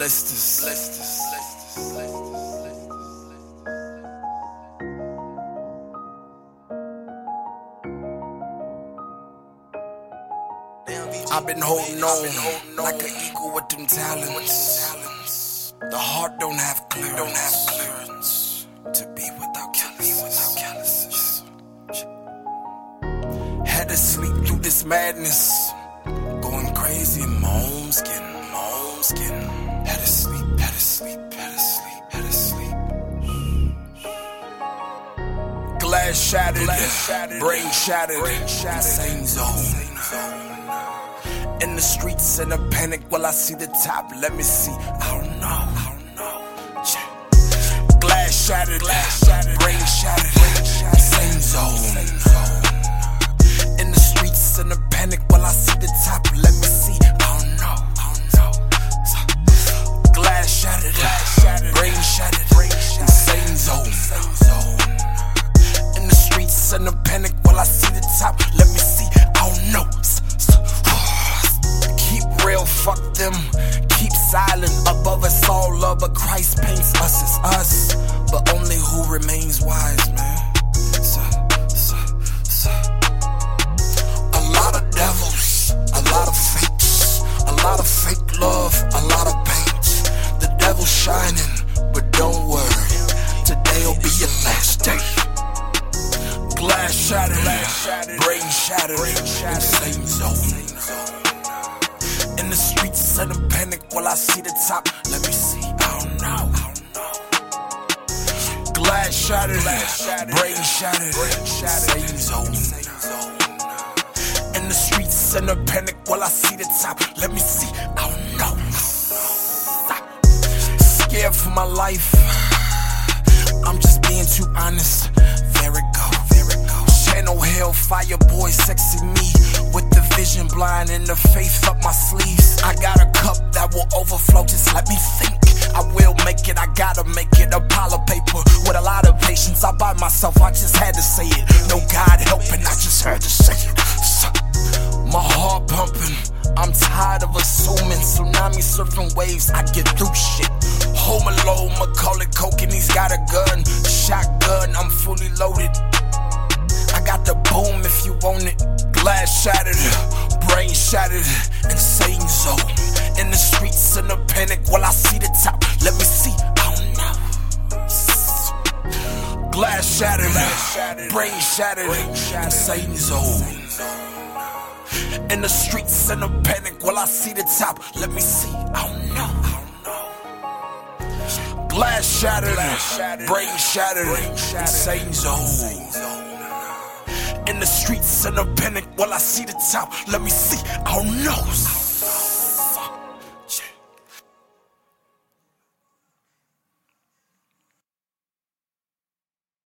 I've been holding on like an eagle with them talents. The heart don't have clearance, don't have clearance to be without calluses. Had to sleep through this madness, going crazy in my own skin, my own skin. Sleep, sleep, sleep, to sleep. Glass shattered, brain shattered, insane zone. In the streets in a panic while I see the top. Let me see. I don't know. I don't know. Glass shattered, glass top. Let me see. I don't know real, fuck them. Keep silent above us all, love, but Christ paints us as us. But only who remains wise, man. Shattered, brain shattered, insane zone in the streets in a panic while I see the top. Let me see. I don't know. I don't know. Glass shattered, brain shattered, same zone. In the streets in a panic while I see the top. Let me see. I don't know. Scared for my life. I'm just being too honest. Hellfire boy, sexy me with the vision blind and the faith up my sleeves. I got a cup that will overflow, just let me think. I will make it, I gotta make it. A pile of paper with a lot of patience. I by myself, I just had to say it. No God helping, I just heard to say it. My heart pumping, I'm tired of assuming. Tsunami surfing waves, I get through shit. Home alone, Macaulay Culkin, he's got a gun. Shotgun, I'm fully loaded. You want it. Glass shattered, brain shattered, insane zone. In the streets in a panic while I see the top. Let me see, I don't know. Glass shattered, brain shattered, insane zone. In the streets in a panic while I see the top. Let me see, I don't know. Glass shattered, brain shattered, insane zone the streets in a panic while I see the top. Let me see, don't know.